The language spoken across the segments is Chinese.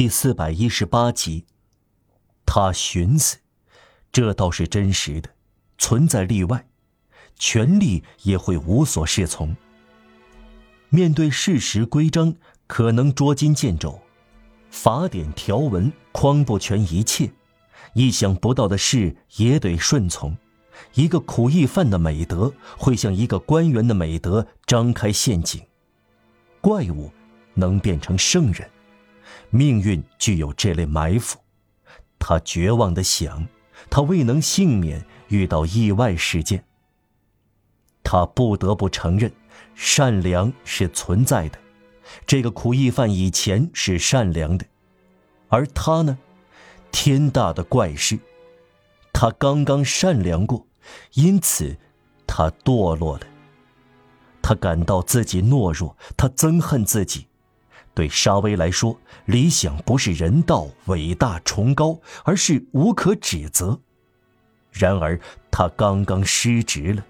第四百一十八集。他寻思，这倒是真实的，存在例外，权力也会无所适从。面对事实规章，可能捉襟见肘，法典条文框不全一切，意想不到的事也得顺从。一个苦役犯的美德，会向一个官员的美德张开陷阱。怪物能变成圣人，命运具有这类埋伏。他绝望的想，他未能幸免遇到意外事件。他不得不承认，善良是存在的。这个苦役犯以前是善良的，而他呢？天大的怪事！他刚刚善良过，因此他堕落了。他感到自己懦弱，他憎恨自己。对沙威来说，理想不是人道、伟大、崇高，而是无可指责。然而他刚刚失职了。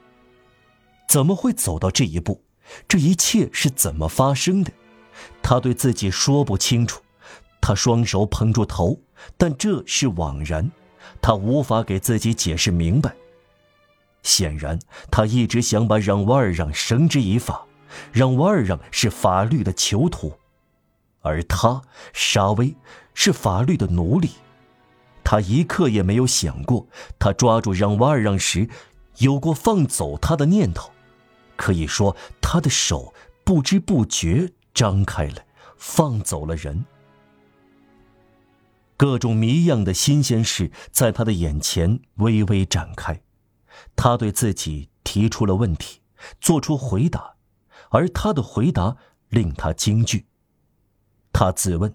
怎么会走到这一步？这一切是怎么发生的？他对自己说不清楚。他双手捧住头，但这是枉然。他无法给自己解释明白。显然，他一直想把让瓦尔让绳之以法。让瓦尔让是法律的囚徒，而他沙威是法律的奴隶。他一刻也没有想过，他抓住让瓦尔让时，有过放走他的念头。可以说，他的手不知不觉张开了，放走了人。各种谜样的新鲜事在他的眼前微微展开。他对自己提出了问题，做出回答，而他的回答令他惊惧。他自问：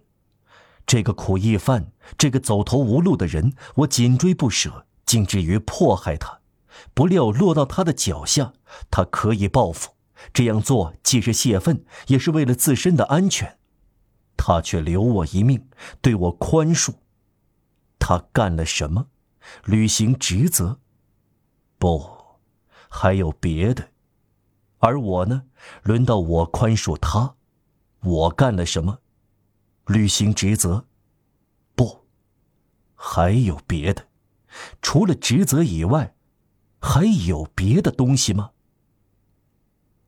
这个苦役犯，这个走投无路的人，我紧追不舍，竟至于迫害他。不料落到他的脚下，他可以报复。这样做既是泄愤，也是为了自身的安全。他却留我一命，对我宽恕。他干了什么？履行职责。不，还有别的，而我呢？轮到我宽恕他，我干了什么？履行职责？不，还有别的，除了职责以外，还有别的东西吗？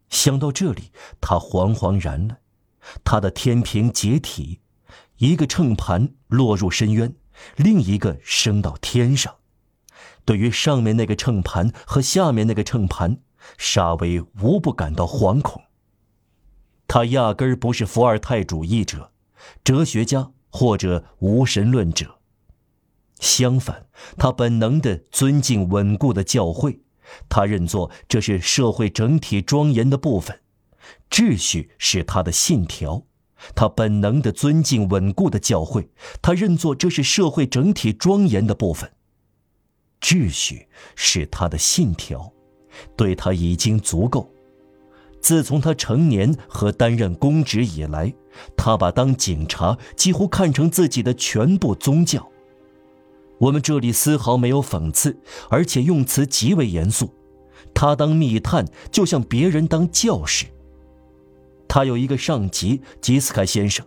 想到这里，他惶惶然了。他的天平解体，一个秤盘落入深渊，另一个升到天上。对于上面那个秤盘和下面那个秤盘，沙威无不感到惶恐。他压根儿不是伏尔泰主义者、哲学家或者无神论者，相反，他本能的尊敬稳固的教会，他认作这是社会整体庄严的部分，秩序是他的信条。他本能的尊敬稳固的教会，他认作这是社会整体庄严的部分。秩序是他的信条，对他已经足够。自从他成年和担任公职以来，他把当警察几乎看成自己的全部宗教。我们这里丝毫没有讽刺，而且用词极为严肃。他当密探，就像别人当教士。他有一个上级吉斯凯先生，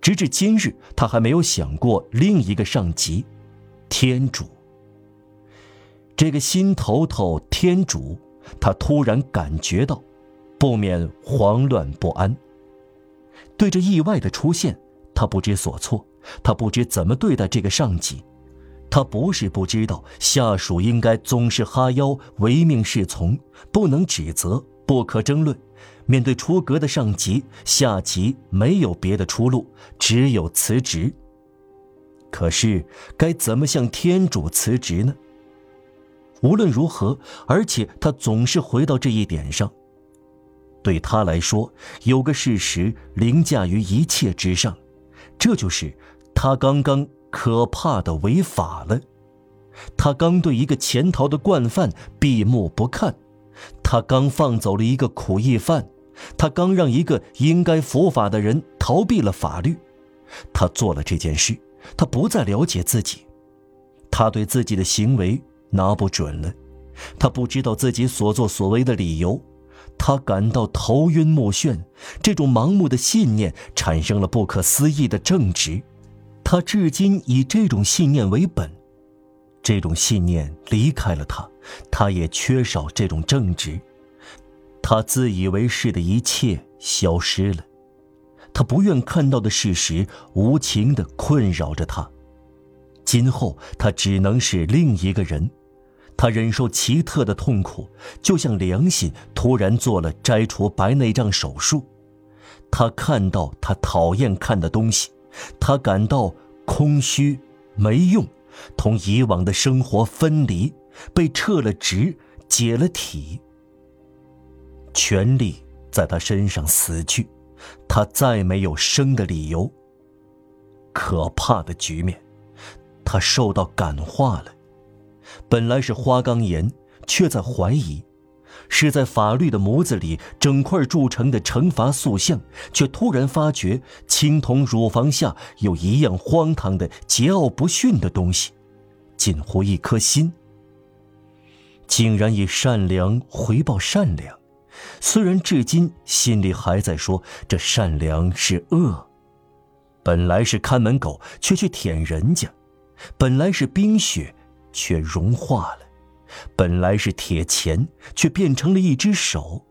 直至今日，他还没有想过另一个上级——天主。这个新头头天主，他突然感觉到，不免慌乱不安。对这意外的出现，他不知所措，他不知怎么对待这个上级。他不是不知道下属应该总是哈腰，唯命是从，不能指责，不可争论。面对出格的上级，下级没有别的出路，只有辞职。可是该怎么向天主辞职呢？无论如何，而且他总是回到这一点上。对他来说，有个事实凌驾于一切之上，这就是他刚刚可怕的违法了。他刚对一个潜逃的惯犯闭目不看，他刚放走了一个苦役犯，他刚让一个应该伏法的人逃避了法律。他做了这件事，他不再了解自己，他对自己的行为。拿不准了，他不知道自己所作所为的理由，他感到头晕目眩。这种盲目的信念产生了不可思议的正直，他至今以这种信念为本，这种信念离开了他，他也缺少这种正直，他自以为是的一切消失了，他不愿看到的事实无情的困扰着他，今后他只能是另一个人，他忍受奇特的痛苦，就像良心突然做了摘除白内障手术，他看到他讨厌看的东西。他感到空虚、没用，同以往的生活分离，被撤了职、解了体。权力在他身上死去，他再没有生的理由。可怕的局面，他受到感化了。本来是花岗岩，却在怀疑。是在法律的模子里整块铸成的惩罚塑像，却突然发觉青铜乳房下有一样荒唐的桀骜不驯的东西，近乎一颗心。竟然以善良回报善良，虽然至今心里还在说这善良是恶。本来是看门狗，却去舔人家；本来是冰雪，却融化了。本来是铁钳，却变成了一只手，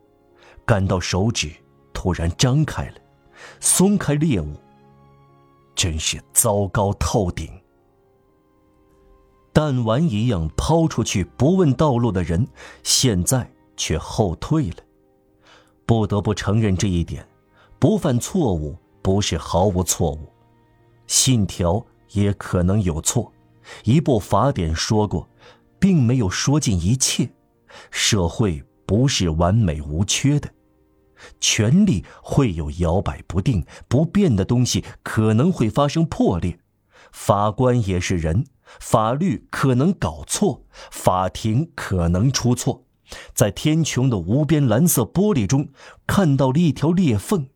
感到手指突然张开了，松开猎物。真是糟糕透顶！弹丸一样抛出去不问道路的人，现在却后退了。不得不承认这一点：不犯错误不是毫无错误，信条也可能有错。一部法典说过。并没有说尽一切，社会不是完美无缺的，权力会有摇摆不定、不变的东西，可能会发生破裂。法官也是人，法律可能搞错，法庭可能出错。在天穹的无边蓝色玻璃中，看到了一条裂缝，